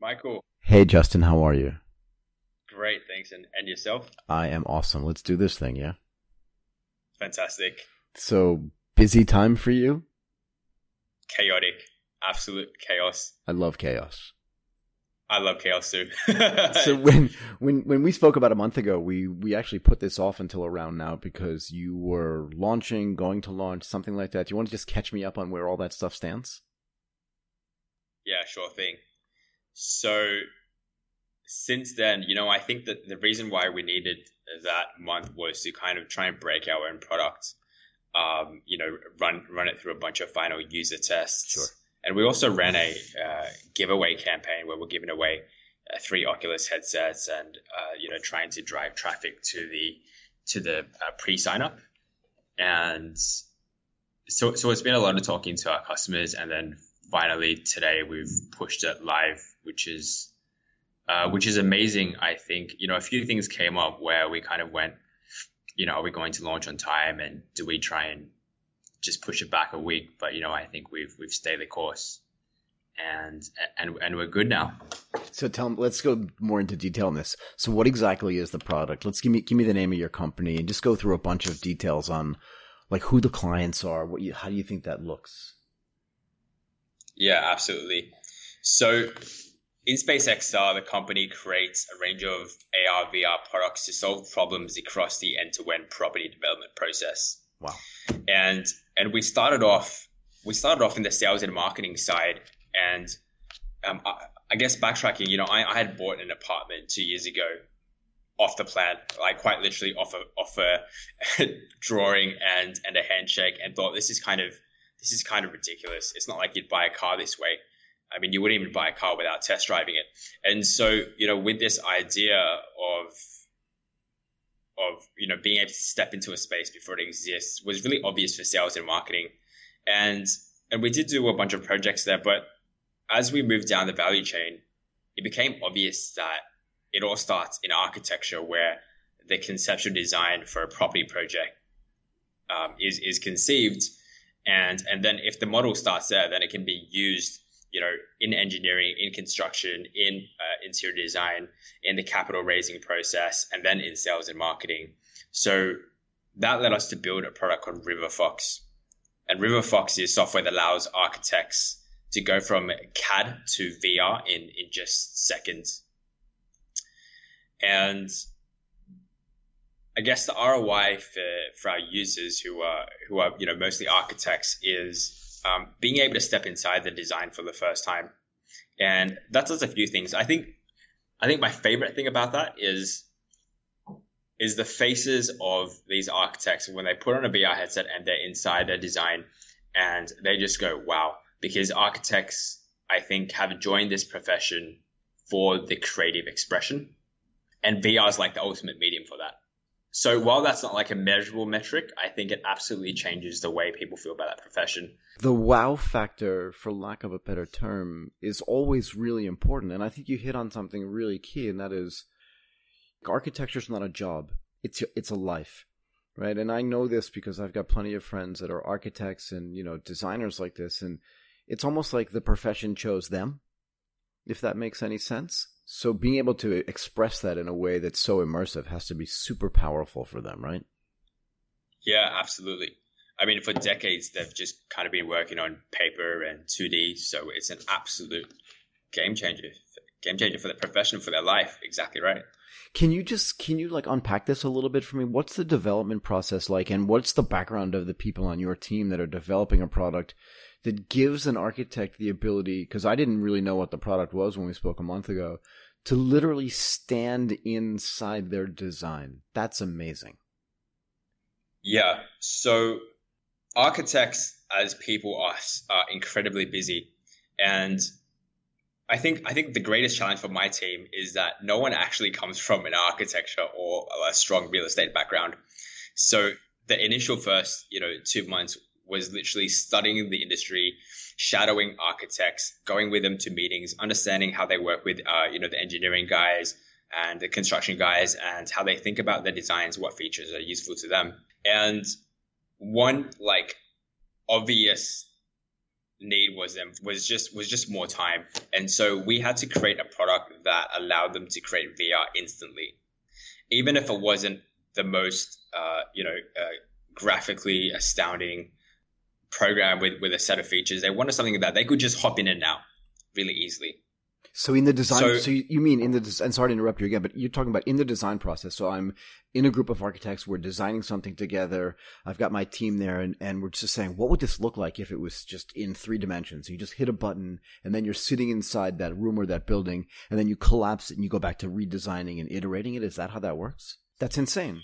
Michael. Hey, Justin, how are you? Great, thanks. And, and yourself? I am awesome. Let's do this thing, yeah? Fantastic. So, busy time for you? Chaotic. Absolute chaos. I love chaos. I love chaos too. so when when when we spoke about a month ago, we we actually put this off until around now because you were launching, going to launch, something like that. Do you want to just catch me up on where all that stuff stands? Yeah, sure thing. So since then, you know, I think that the reason why we needed that month was to kind of try and break our own product. Um, you know, run run it through a bunch of final user tests. Sure and we also ran a uh, giveaway campaign where we're giving away uh, three Oculus headsets and uh, you know trying to drive traffic to the to the uh, pre-sign up. And so so it's been a lot of talking to our customers, and then finally today we've pushed it live, which is uh, which is amazing. I think you know a few things came up where we kind of went, you know, are we going to launch on time, and do we try and just push it back a week. But you know, I think we've we've stayed the course, and and and we're good now. So tell let's go more into detail on this. So what exactly is the product? Let's give me give me the name of your company and just go through a bunch of details on like who the clients are. What you how do you think that looks? Yeah, absolutely. So in XR, the company creates a range of AR VR products to solve problems across the end-to-end property development process. Wow. And and we started off we started off in the sales and marketing side, and um, I, I, guess backtracking, you know, I, I had bought an apartment two years ago off the plan, like quite literally off a off a drawing and and a handshake, and thought this is kind of this is kind of ridiculous. It's not like you'd buy a car this way. I mean, you wouldn't even buy a car without test driving it. And so, you know, with this idea of of you know being able to step into a space before it exists was really obvious for sales and marketing, and and we did do a bunch of projects there. But as we moved down the value chain, it became obvious that it all starts in architecture, where the conceptual design for a property project um, is is conceived, and and then if the model starts there, then it can be used you know, in engineering, in construction, in uh, interior design, in the capital raising process, and then in sales and marketing. So that led us to build a product called RiverFox. And RiverFox is software that allows architects to go from CAD to VR in, in just seconds. And I guess the ROI for, for our users who are who are you know mostly architects is um, being able to step inside the design for the first time, and that does a few things. I think I think my favorite thing about that is is the faces of these architects when they put on a VR headset and they're inside their design, and they just go wow because architects I think have joined this profession for the creative expression, and VR is like the ultimate medium for that. So while that's not like a measurable metric, I think it absolutely changes the way people feel about that profession. The wow factor, for lack of a better term, is always really important. And I think you hit on something really key, and that is architecture is not a job. It's it's a life. Right. And I know this because I've got plenty of friends that are architects and, you know, designers like this. And it's almost like the profession chose them, if that makes any sense. So being able to express that in a way that's so immersive has to be super powerful for them, right? Yeah, absolutely. I mean, for decades they've just kind of been working on paper and 2D, so it's an absolute game changer, game changer for the profession, for their life. Exactly right. Can you just can you like unpack this a little bit for me? What's the development process like, and what's the background of the people on your team that are developing a product that gives an architect the ability, because I didn't really know what the product was when we spoke a month ago, to literally stand inside their design. That's amazing. Yeah. So architects as people are, are incredibly busy. And I think I think the greatest challenge for my team is that no one actually comes from an architecture or a strong real estate background. So the initial first, you know, two months was literally studying the industry, shadowing architects, going with them to meetings, understanding how they work with, uh, you know, the engineering guys and the construction guys and how they think about their designs, what features are useful to them. And one like obvious need was them was just was just more time, and so we had to create a product that allowed them to create VR instantly, even if it wasn't the most uh, you know uh, graphically astounding program with with a set of features. They wanted something that they could just hop in and out really easily. So in the design, so, so you mean in the and sorry to interrupt you again, but you're talking about in the design process. So I'm in a group of architects, we're designing something together. I've got my team there, and, and we're just saying, what would this look like if it was just in three dimensions? You just hit a button, and then you're sitting inside that room or that building, and then you collapse it, and you go back to redesigning and iterating it. Is that how that works? That's insane.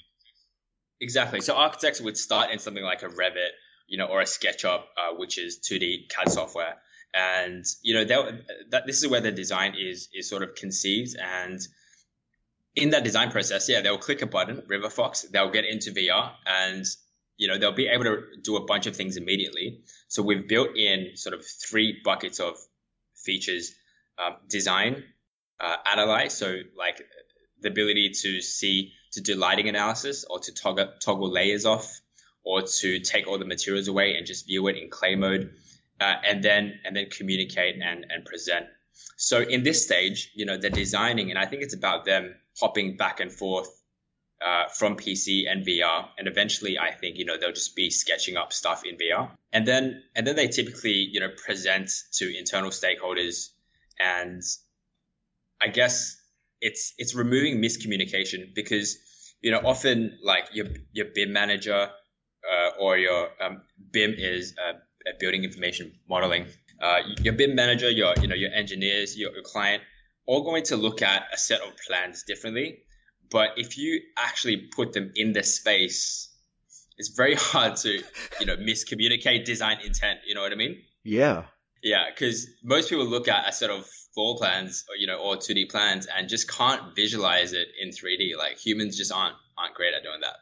Exactly. So architects would start in something like a Revit, you know, or a SketchUp, uh, which is 2D CAD software. And you know that this is where the design is is sort of conceived. And in that design process yeah they'll click a button riverfox they'll get into vr and you know they'll be able to do a bunch of things immediately. So we've built in sort of three buckets of features um, design uh, analyze. So like the ability to see to do lighting analysis or to toggle, toggle layers off or to take all the materials away and just view it in clay mode uh, and then and then communicate and and present. So in this stage, you know, they're designing, and I think it's about them hopping back and forth uh, from PC and VR, and eventually, I think you know they'll just be sketching up stuff in VR, and then and then they typically you know present to internal stakeholders, and I guess it's it's removing miscommunication because you know often like your your BIM manager uh, or your um, BIM is uh, building information modeling. Uh, your BIM manager, your you know your engineers, your, your client, all going to look at a set of plans differently. But if you actually put them in the space, it's very hard to you know miscommunicate design intent. You know what I mean? Yeah. Yeah, because most people look at a set of floor plans, or, you know, or 2D plans, and just can't visualize it in 3D. Like humans just aren't aren't great at doing that.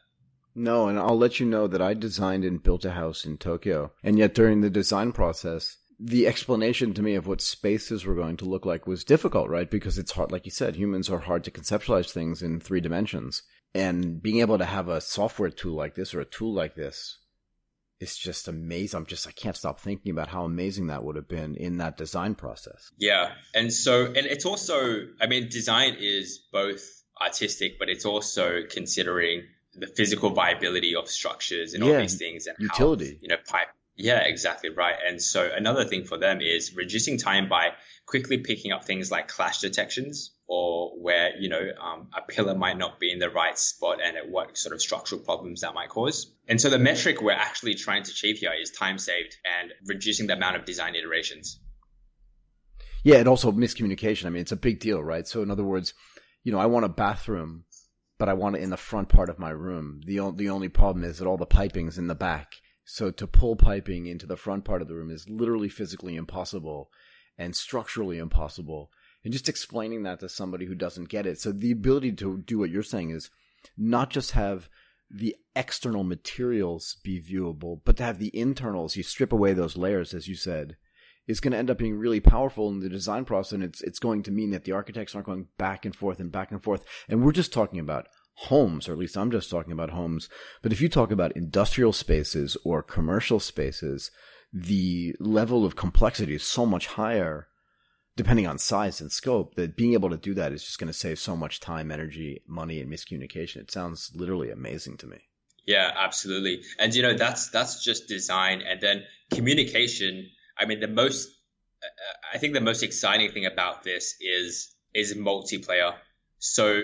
No, and I'll let you know that I designed and built a house in Tokyo. And yet during the design process, the explanation to me of what spaces were going to look like was difficult, right? Because it's hard, like you said, humans are hard to conceptualize things in three dimensions. And being able to have a software tool like this or a tool like this is just amazing. I'm just, I can't stop thinking about how amazing that would have been in that design process. Yeah. And so, and it's also, I mean, design is both artistic, but it's also considering the physical viability of structures and yeah, all these things and utility. How, you know, pipe. Yeah, exactly right. And so another thing for them is reducing time by quickly picking up things like clash detections or where you know um, a pillar might not be in the right spot and at what sort of structural problems that might cause. And so the metric we're actually trying to achieve here is time saved and reducing the amount of design iterations. Yeah, and also miscommunication. I mean, it's a big deal, right? So in other words, you know, I want a bathroom but I want it in the front part of my room. The, o- the only problem is that all the piping's in the back. So to pull piping into the front part of the room is literally physically impossible and structurally impossible. And just explaining that to somebody who doesn't get it. So the ability to do what you're saying is not just have the external materials be viewable, but to have the internals, you strip away those layers, as you said, is going to end up being really powerful in the design process. And it's, it's going to mean that the architects aren't going back and forth and back and forth. And we're just talking about homes, or at least I'm just talking about homes. But if you talk about industrial spaces or commercial spaces, the level of complexity is so much higher depending on size and scope that being able to do that is just going to save so much time, energy, money, and miscommunication. It sounds literally amazing to me. Yeah, absolutely. And you know, that's that's just design and then communication I mean, the most, I think the most exciting thing about this is is multiplayer. So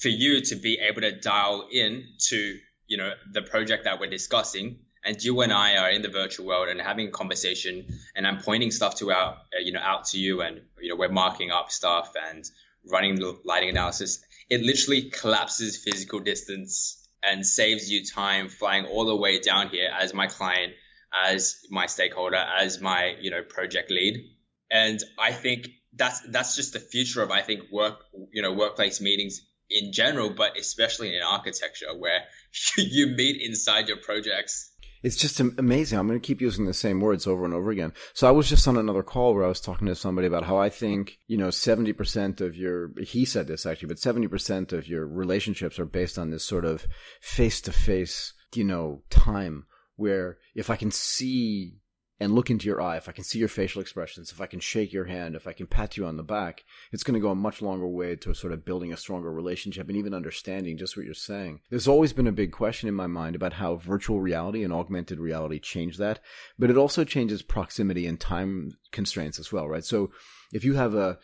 for you to be able to dial in to you know the project that we're discussing, and you and I are in the virtual world and having a conversation, and I'm pointing stuff to out you know out to you, and you know we're marking up stuff and running the lighting analysis. It literally collapses physical distance and saves you time flying all the way down here as my client as my stakeholder, as my you know project lead, and I think that's that's just the future of I think work you know workplace meetings in general, but especially in architecture where you meet inside your projects. It's just amazing. I'm going to keep using the same words over and over again. So I was just on another call where I was talking to somebody about how I think, you know, 70% of your, he said this actually, but 70% of your relationships are based on this sort of face to face, you know, time where if I can see and look into your eye, if I can see your facial expressions, if I can shake your hand, if I can pat you on the back, it's going to go a much longer way to sort of building a stronger relationship and even understanding just what you're saying. There's always been a big question in my mind about how virtual reality and augmented reality change that, but it also changes proximity and time constraints as well, right? So if you have a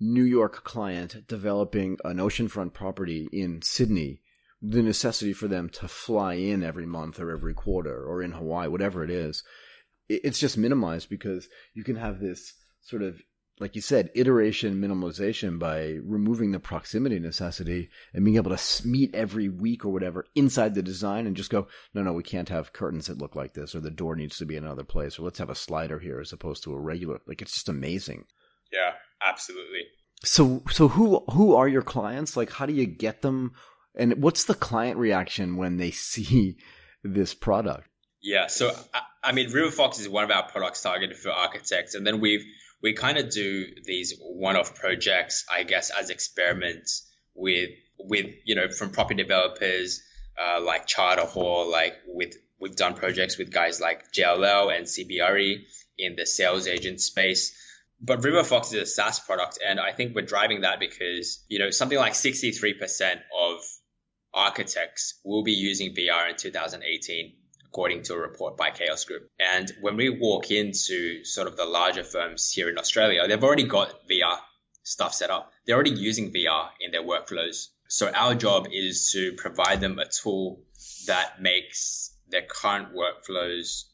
New York client developing an oceanfront property in Sydney, the necessity for them to fly in every month or every quarter or in Hawaii, whatever it is, it's just minimized because you can have this sort of like you said, iteration minimalization by removing the proximity necessity and being able to meet every week or whatever inside the design and just go, no, no, we can't have curtains that look like this, or the door needs to be in another place, or let's have a slider here as opposed to a regular. Like it's just amazing. Yeah, absolutely. So, so who who are your clients? Like, how do you get them? And what's the client reaction when they see this product? Yeah, so I mean, RiverFox is one of our products targeted for architects, and then we've we kind of do these one-off projects, I guess, as experiments with with you know from property developers uh, like Charter Hall, like with we've done projects with guys like JLL and CBRE in the sales agent space. But RiverFox is a SaaS product, and I think we're driving that because you know something like 63% of architects will be using VR in 2018 according to a report by Chaos Group. And when we walk into sort of the larger firms here in Australia, they've already got VR stuff set up. They're already using VR in their workflows. So our job is to provide them a tool that makes their current workflows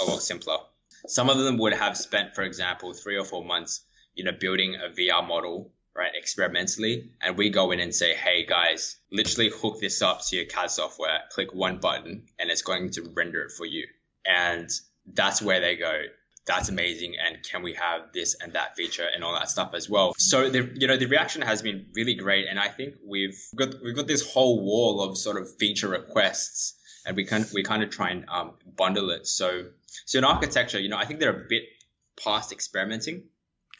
a lot simpler. Some of them would have spent, for example, three or four months, you know, building a VR model right, experimentally, and we go in and say, hey guys, literally hook this up to your CAD software, click one button, and it's going to render it for you. And that's where they go, that's amazing, and can we have this and that feature and all that stuff as well? So the you know the reaction has been really great, and I think we've got we've got this whole wall of sort of feature requests, and we can we kind of try and um, bundle it. So so in architecture, you know, I think they're a bit past experimenting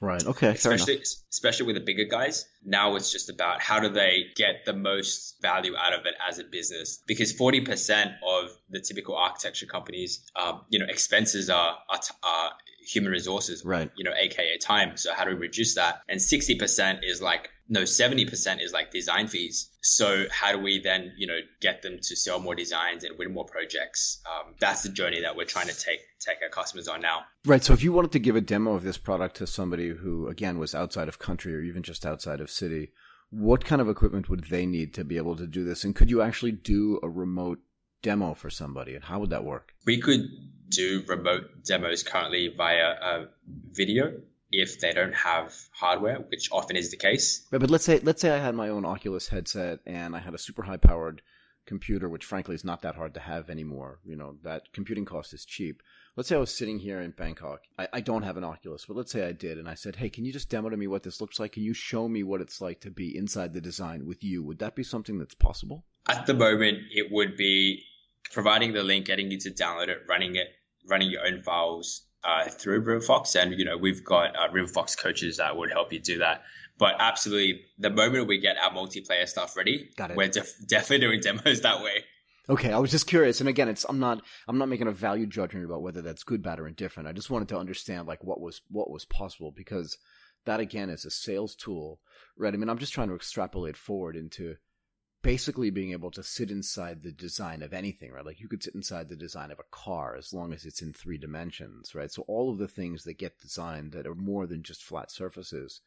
Right. Okay. Especially, especially with the bigger guys. Now it's just about how do they get the most value out of it as a business? Because 40% of the typical architecture companies, um, you know, expenses are, are, are human resources, right? You know, aka time. So how do we reduce that? And 60% is like, no, 70% is like design fees. So how do we then, you know, get them to sell more designs and win more projects? Um, that's the journey that we're trying to take take our customers on now. Right. So if you wanted to give a demo of this product to somebody who, again, was outside of country or even just outside of city, what kind of equipment would they need to be able to do this? And could you actually do a remote demo for somebody? And how would that work? We could do remote demos currently via a video if they don't have hardware, which often is the case. But, but let's say let's say I had my own Oculus headset and I had a super high powered computer, which frankly is not that hard to have anymore. You know, that computing cost is cheap. Let's say I was sitting here in Bangkok. I, I, don't have an Oculus, but let's say I did, and I said, "Hey, can you just demo to me what this looks like? Can you show me what it's like to be inside the design with you? Would that be something that's possible?" At the moment, it would be providing the link, getting you to download it, running it, running your own files uh, through RiverFox, and you know we've got uh, RiverFox coaches that would help you do that. But absolutely, the moment we get our multiplayer stuff ready, we're def- definitely doing demos that way. Okay, I was just curious, and again, it's I'm not I'm not making a value judgment about whether that's good, bad, or indifferent. I just wanted to understand like what was what was possible because that again is a sales tool, right? I mean, I'm just trying to extrapolate forward into basically being able to sit inside the design of anything, right? Like you could sit inside the design of a car as long as it's in three dimensions, right? So all of the things that get designed that are more than just flat surfaces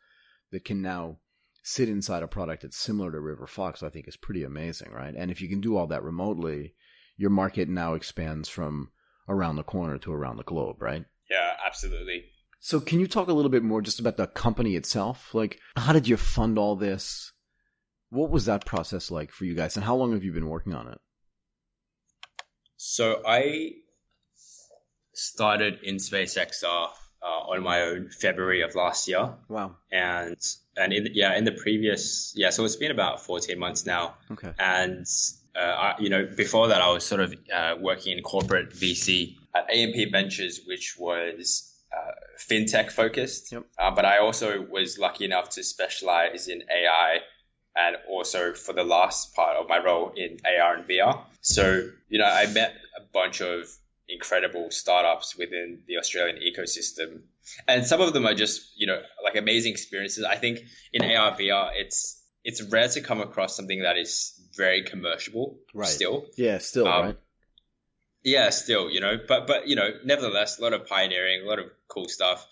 that can now sit inside a product that's similar to River Fox, I think is pretty amazing, right? And if you can do all that remotely, your market now expands from around the corner to around the globe, right? Yeah, absolutely. So can you talk a little bit more just about the company itself? Like how did you fund all this? What was that process like for you guys and how long have you been working on it? So I started Inspace XR uh, on my own February of last year. Wow. And and in, yeah, in the previous yeah, so it's been about 14 months now. Okay. And uh, I, you know, before that, I was sort of uh, working in corporate VC at AMP Ventures, which was uh, fintech focused. Yep. Uh, but I also was lucky enough to specialize in AI and also for the last part of my role in AR and VR. So, you know, I met a bunch of incredible startups within the Australian ecosystem. And some of them are just, you know, like amazing experiences. I think in AR VR, it's it's rare to come across something that is very commercial Right. still. Yeah, still, Um, right? Yeah, still, you know, but but you know, nevertheless, a lot of pioneering, a lot of cool stuff.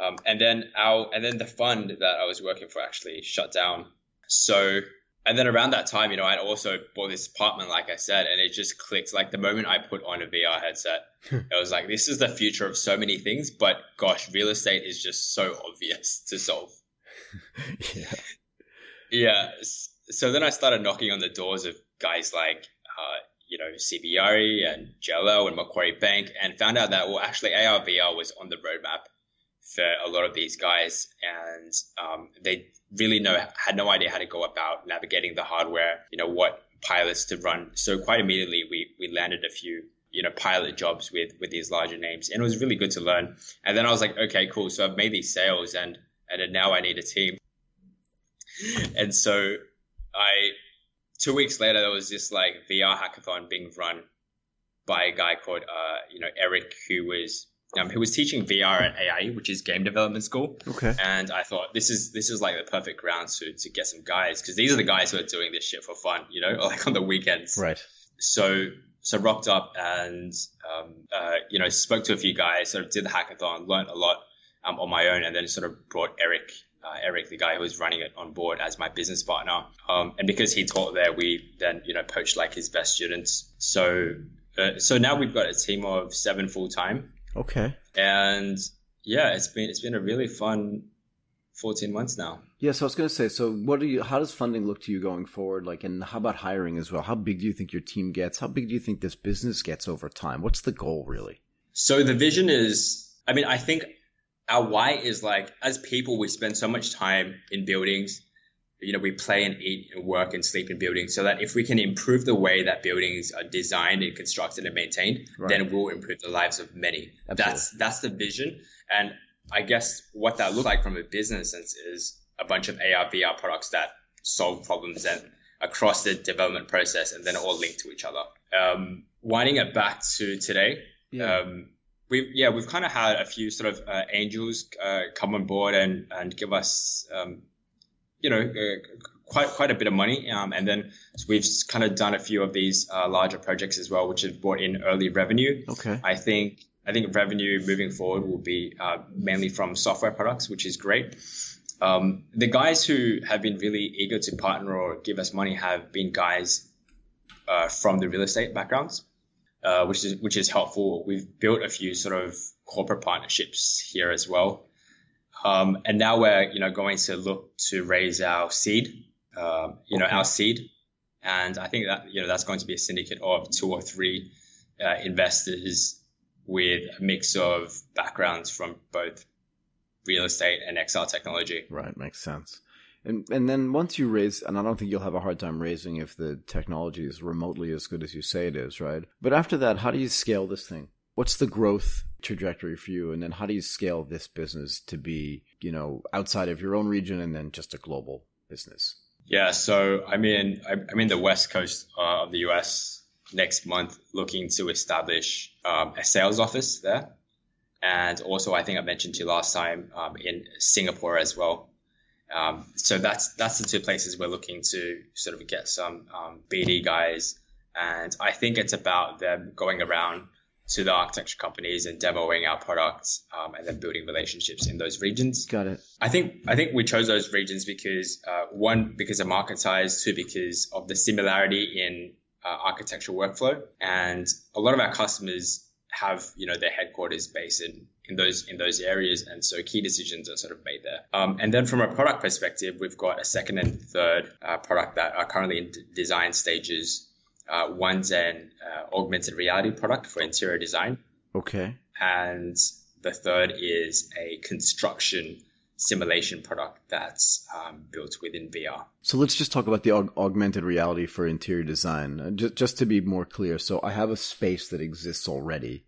Um, and then our and then the fund that I was working for actually shut down. So and then around that time, you know, I'd also bought this apartment, like I said, and it just clicked. Like the moment I put on a VR headset, it was like this is the future of so many things. But gosh, real estate is just so obvious to solve. yeah. Yeah. So then I started knocking on the doors of guys like, uh, you know, CBRE and JLL and Macquarie Bank and found out that, well, actually AR VR was on the roadmap for a lot of these guys. And um, they really know, had no idea how to go about navigating the hardware, you know, what pilots to run. So quite immediately we, we landed a few, you know, pilot jobs with, with these larger names and it was really good to learn. And then I was like, okay, cool. So I've made these sales and, and now I need a team. And so I two weeks later there was this like VR hackathon being run by a guy called uh, you know Eric who was um, who was teaching VR at AIE, which is game development school. Okay. And I thought this is this is like the perfect ground to to get some guys because these are the guys who are doing this shit for fun, you know, like on the weekends. Right. So so rocked up and um, uh, you know spoke to a few guys, sort of did the hackathon, learned a lot um, on my own, and then sort of brought Eric. Uh, Eric, the guy who was running it, on board as my business partner, um, and because he taught there, we then you know poached like his best students. So, uh, so now we've got a team of seven full time, Okay. and yeah, it's been it's been a really fun fourteen months now. Yeah, so I was going to say, so what do you? How does funding look to you going forward? Like, and how about hiring as well? How big do you think your team gets? How big do you think this business gets over time? What's the goal, really? So the vision is, I mean, I think our why is like, as people, we spend so much time in buildings. You know, we play and eat and work and sleep in buildings so that if we can improve the way that buildings are designed and constructed and maintained, Right. then we'll improve the lives of many. Absolutely. That's, that's the vision. And I guess what that looks like from a business sense is a bunch of AR, VR products that solve problems and across the development process and then all linked to each other. Um, winding it back to today, um, we've yeah we've kind of had a few sort of uh, angels uh, come on board and and give us um, you know uh, quite quite a bit of money um, and then we've kind of done a few of these uh, larger projects as well which have brought in early revenue okay. I think I think revenue moving forward will be uh, mainly from software products, which is great. Um, the guys who have been really eager to partner or give us money have been guys uh, from the real estate backgrounds, uh, which is which is helpful. We've built a few sort of corporate partnerships here as well, um, and now we're you know going to look to raise our seed, uh, you know our seed, and I think that you know that's going to be a syndicate of two or three uh, investors with a mix of backgrounds from both real estate and XR technology. Right, makes sense. And and then once you raise, and I don't think you'll have a hard time raising if the technology is remotely as good as you say it is, right? But after that, how do you scale this thing? What's the growth trajectory for you? And then how do you scale this business to be, you know, outside of your own region and then just a global business? Yeah, so I'm in I'm in the west coast uh, of the US next month, looking to establish um, a sales office there, and also I think I mentioned to you last time um, in Singapore as well. Um, so that's that's the two places we're looking to sort of get some um, BD guys, and I think it's about them going around to the architecture companies and demoing our products, um, and then building relationships in those regions. Got it. I think I think we chose those regions because uh, one because of market size, two because of the similarity in uh, architectural workflow, and a lot of our customers have you know their headquarters based in in those in those areas, and so key decisions are sort of made there. Um, and then from a product perspective, we've got a second and third uh, product that are currently in d- design stages. Uh, one's an uh, augmented reality product for interior design Okay. and the third is a construction simulation product that's um, built within VR. So let's just talk about the aug- augmented reality for interior design. Uh, just, just to be more clear, so I have a space that exists already,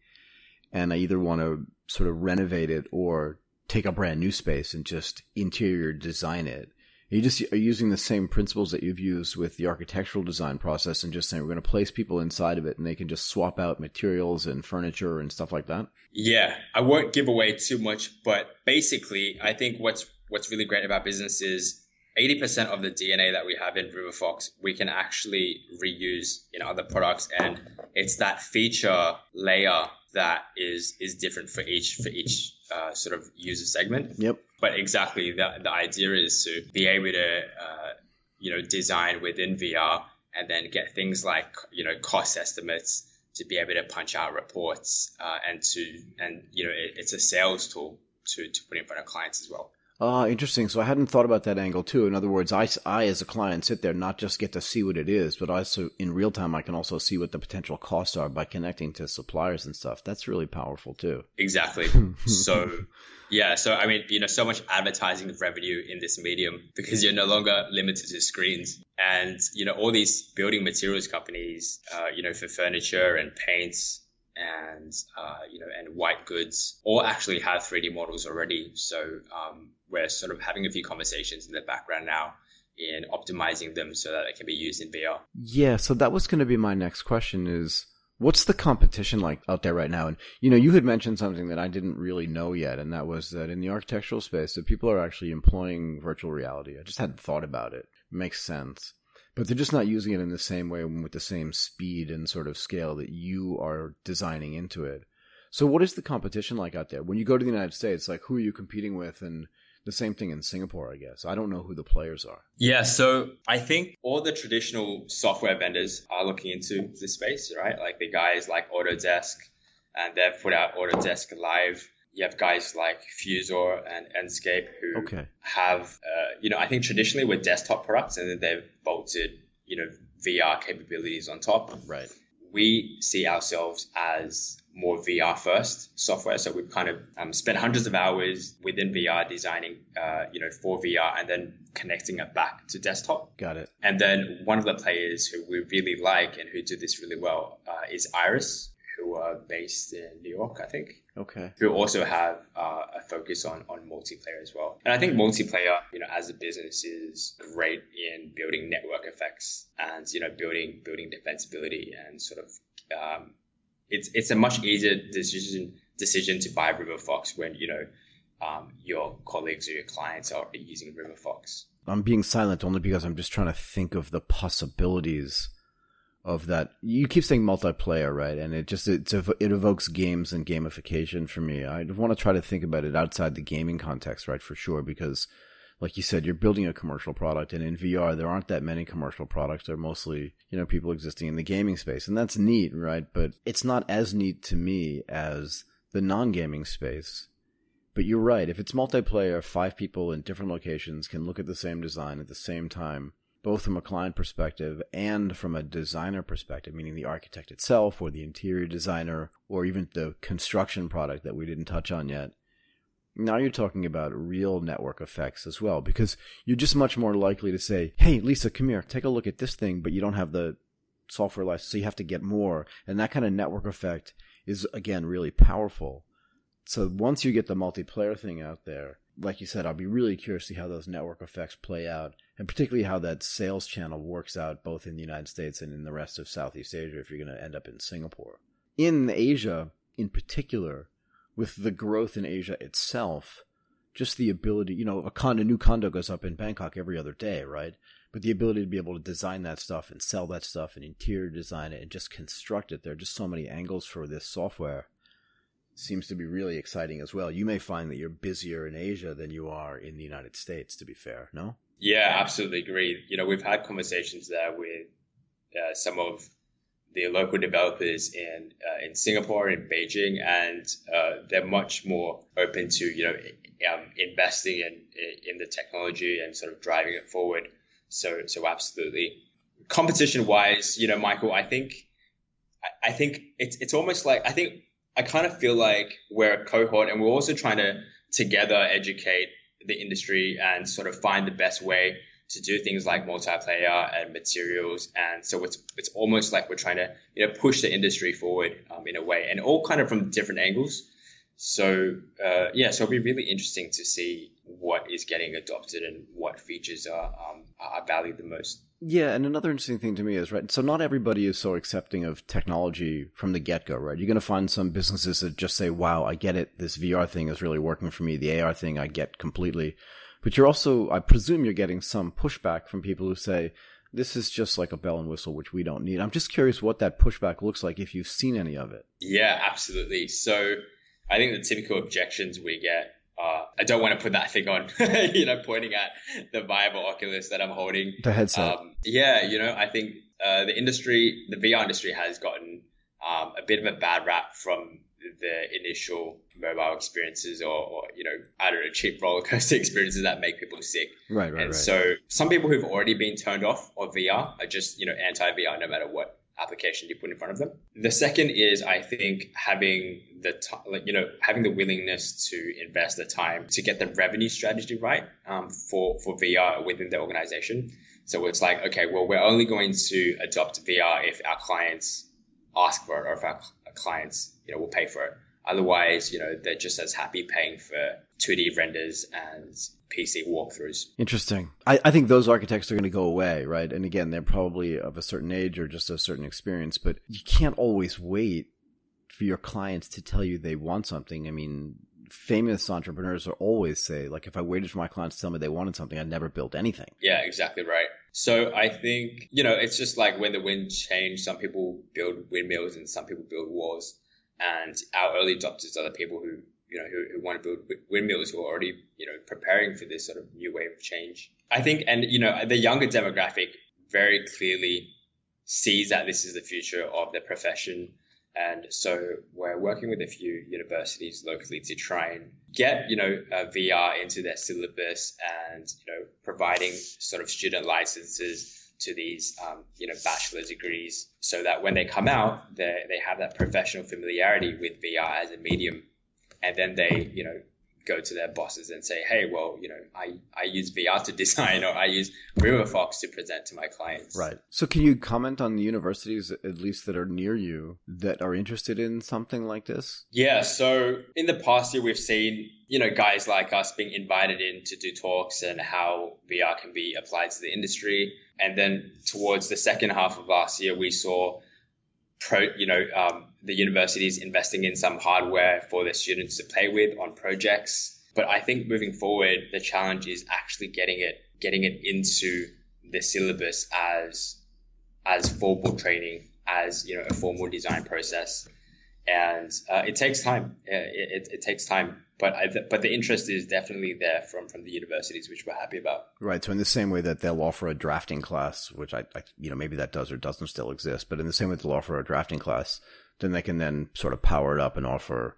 and I either want to sort of renovate it or take a brand new space and just interior design it. You just are using the same principles that you've used with the architectural design process and just saying we're going to place people inside of it and they can just swap out materials and furniture and stuff like that. Yeah, I won't give away too much, but basically, I think what's what's really great about business is 80% of the DNA that we have in RiverFox, we can actually reuse in other products. And it's that feature layer that is, is different for each, for each uh, sort of user segment. Yep. But exactly the, the idea is to be able to, uh, you know, design within VR and then get things like, you know, cost estimates to be able to punch out reports uh, and to, and, you know, it, it's a sales tool to, to put in front of clients as well. Ah, interesting. So I hadn't thought about that angle too. In other words, I, I as a client sit there, not just get to see what it is, but also in real time, I can also see what the potential costs are by connecting to suppliers and stuff. That's really powerful too. Exactly. so, yeah. So, I mean, you know, so much advertising revenue in this medium because you're no longer limited to screens. And, you know, all these building materials companies, uh, you know, for furniture and paints, and uh, you know and white goods all actually have 3D models already. So um, we're sort of having a few conversations in the background now in optimizing them so that they can be used in VR. Yeah, so that was going to be my next question is what's the competition like out there right now? And you know, you had mentioned something that I didn't really know yet and that was that in the architectural space that people are actually employing virtual reality. I just hadn't thought about it. it makes sense. But they're just not using it in the same way with the same speed and sort of scale that you are designing into it. So what is the competition like out there? When you go to the United States, like who are you competing with and the same thing in Singapore, I guess. I don't know who the players are. Yeah, so I think all the traditional software vendors are looking into this space, right? Like the guys like Autodesk, and they've put out Autodesk Live. You have guys like Fuzor and Enscape who okay. have, uh, you know, I think traditionally with desktop products, and then they've bolted, you know, VR capabilities on top. Right. We see ourselves as more VR first software. So we've kind of um, spent hundreds of hours within VR designing, uh, you know, for VR and then connecting it back to desktop. Got it. And then one of the players who we really like and who do this really well uh, is Iris, who are based in New York, I think. Okay. Who also have uh, a focus on, on multiplayer as well. And I think multiplayer, you know, as a business is great in building network effects and, you know, building, building defensibility and sort of, um, it's it's a much easier decision decision to buy RiverFox when you know um, your colleagues or your clients are using RiverFox. I'm being silent only because I'm just trying to think of the possibilities of that. You keep saying multiplayer, right? And it just it it evokes games and gamification for me. I want to try to think about it outside the gaming context, right? For sure, because like you said, you're building a commercial product, and in VR, there aren't that many commercial products. They're mostly, you know, people existing in the gaming space, and that's neat, right? But it's not as neat to me as the non-gaming space. But you're right. If it's multiplayer, five people in different locations can look at the same design at the same time, both from a client perspective and from a designer perspective, meaning the architect itself or the interior designer or even the construction product that we didn't touch on yet now you're talking about real network effects as well, because you're just much more likely to say, Hey, Lisa, come here, take a look at this thing, but you don't have the software license, so you have to get more. And that kind of network effect is, again, really powerful. So once you get the multiplayer thing out there, like you said, I'll be really curious to see how those network effects play out, and particularly how that sales channel works out both in the United States and in the rest of Southeast Asia if you're going to end up in Singapore. In Asia, in particular, with the growth in Asia itself, just the ability, you know, a condo, a new condo goes up in Bangkok every other day, right? But the ability to be able to design that stuff and sell that stuff and interior design it and just construct it, there are just so many angles for this software. Seems to be really exciting as well. You may find that you're busier in Asia than you are in the United States, to be fair, no? Yeah, absolutely agree. You know, we've had conversations there with uh, some of the local developers in uh, in Singapore and Beijing, and uh, they're much more open to you know um, investing in in the technology and sort of driving it forward. So so absolutely. Competition wise, you know, Michael, I think I, think it's it's almost like I think I kind of feel like we're a cohort, and we're also trying to together educate the industry and sort of find the best way to do things like multiplayer and materials. And so it's it's almost like we're trying to you know push the industry forward um, in a way, and all kind of from different angles. So uh, yeah, so it'll be really interesting to see what is getting adopted and what features are um, are valued the most. Yeah, and another interesting thing to me is right. So not everybody is so accepting of technology from the get go, right? You're going to find some businesses that just say, "Wow, I get it. This VR thing is really working for me. The AR thing I get completely." But you're also, I presume, you're getting some pushback from people who say, "This is just like a bell and whistle, which we don't need." I'm just curious what that pushback looks like if you've seen any of it. Yeah, absolutely. So I think the typical objections we get are, I don't want to put that thing on, you know, pointing at the viable Oculus that I'm holding. The headset. Um, yeah, you know, I think uh, the industry, the VR industry has gotten um, a bit of a bad rap from the initial mobile experiences or, or, you know, I don't know, cheap roller coaster experiences that make people sick. Right, right, and right. so some people who've already been turned off of VR are just, you know, anti VR no matter what application you put in front of them. The second is, I think, having the t- you know having the willingness to invest the time to get the revenue strategy right um, for for VR within the organization. So it's like, okay, well, we're only going to adopt VR if our clients ask for it or if our clients, you know, will pay for it. Otherwise, you know, they're just as happy paying for 2D renders and PC walkthroughs. Interesting. I, I think those architects are going to go away, right? And again, they're probably of a certain age or just a certain experience, but you can't always wait for your clients to tell you they want something. I mean, famous entrepreneurs will always say, like, if I waited for my clients to tell me they wanted something, I'd never built anything. Yeah, exactly right. So I think, you know, it's just like when the wind changed, some people build windmills and some people build walls. And our early adopters are the people who, you know, who, who want to build windmills who are already, you know, preparing for this sort of new wave of change. I think, and, you know, the younger demographic very clearly sees that this is the future of the profession and so we're working with a few universities locally to try and get, you know, VR into their syllabus and, you know, providing sort of student licenses to these, um, you know, bachelor degrees so that when they come out, they, they have that professional familiarity with VR as a medium. And then they, you know, go to their bosses and say, hey, well, you know, I, I use VR to design or I use RiverFox to present to my clients. Right. So can you comment on the universities, at least that are near you, that are interested in something like this? Yeah. So in the past year, we've seen, you know, guys like us being invited in to do talks and how VR can be applied to the industry. And then towards the second half of last year, we saw pro, you know, um, the universities investing in some hardware for their students to play with on projects. But I think moving forward, the challenge is actually getting it, getting it into the syllabus as, as formal training, as, you know, a formal design process. And uh, it takes time. It, it, it takes time but I, but the interest is definitely there from from the universities, which we're happy about. Right. So in the same way that they'll offer a drafting class, which I, I, you know maybe that does or doesn't still exist, but in the same way they'll offer a drafting class, then they can then sort of power it up and offer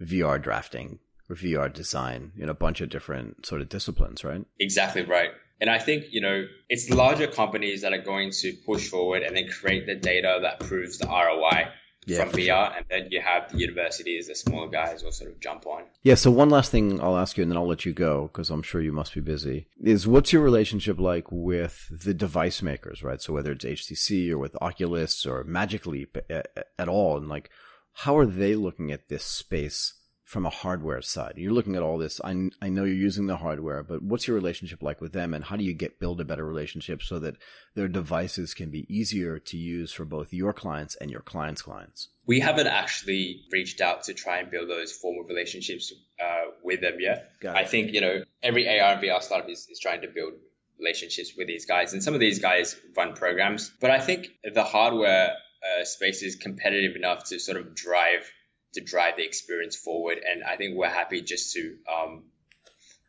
VR drafting or VR design in a bunch of different sort of disciplines, right? Exactly right. And I think, you know, it's larger companies that are going to push forward and then create the data that proves the ROI yeah, from VR, sure. and then you have the universities, the smaller guys will sort of jump on. Yeah. So one last thing I'll ask you, and then I'll let you go because I'm sure you must be busy. Is what's your relationship like with the device makers, right? So whether it's HTC or with Oculus or Magic Leap at, at all, and like how are they looking at this space? From a hardware side. You're looking at all this. I, I know you're using the hardware, but what's your relationship like with them and how do you get build a better relationship so that their devices can be easier to use for both your clients and your clients' clients? We haven't actually reached out to try and build those formal relationships uh, with them yet. I think, you know, every AR and VR startup is, is trying to build relationships with these guys and some of these guys run programs, but I think the hardware uh, space is competitive enough to sort of drive to drive the experience forward. And I think we're happy just to, um,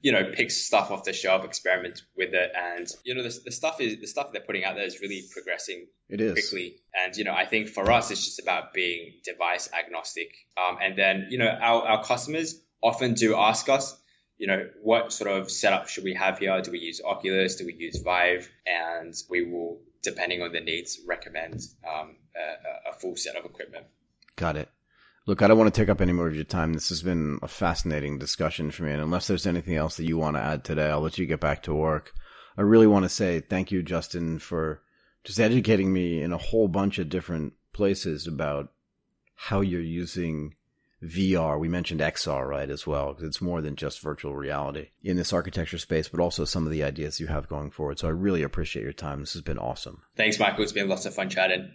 you know, pick stuff off the shelf, experiment with it, and you know, the, the stuff is the stuff they're putting out there is really progressing. It is quickly, and you know, I think for us, it's just about being device agnostic. Um, and then you know, our our customers often do ask us, you know, what sort of setup should we have here? Do we use Oculus? Do we use Vive? And we will, depending on the needs, recommend um, a, a full set of equipment. Got it. Look, I don't want to take up any more of your time. This has been a fascinating discussion for me. And unless there's anything else that you want to add today, I'll let you get back to work. I really want to say thank you, Justin, for just educating me in a whole bunch of different places about how you're using VR. We mentioned XR, right, as well, because it's more than just virtual reality in this architecture space, but also some of the ideas you have going forward. So I really appreciate your time. This has been awesome. Thanks, Michael. It's been lots of fun chatting.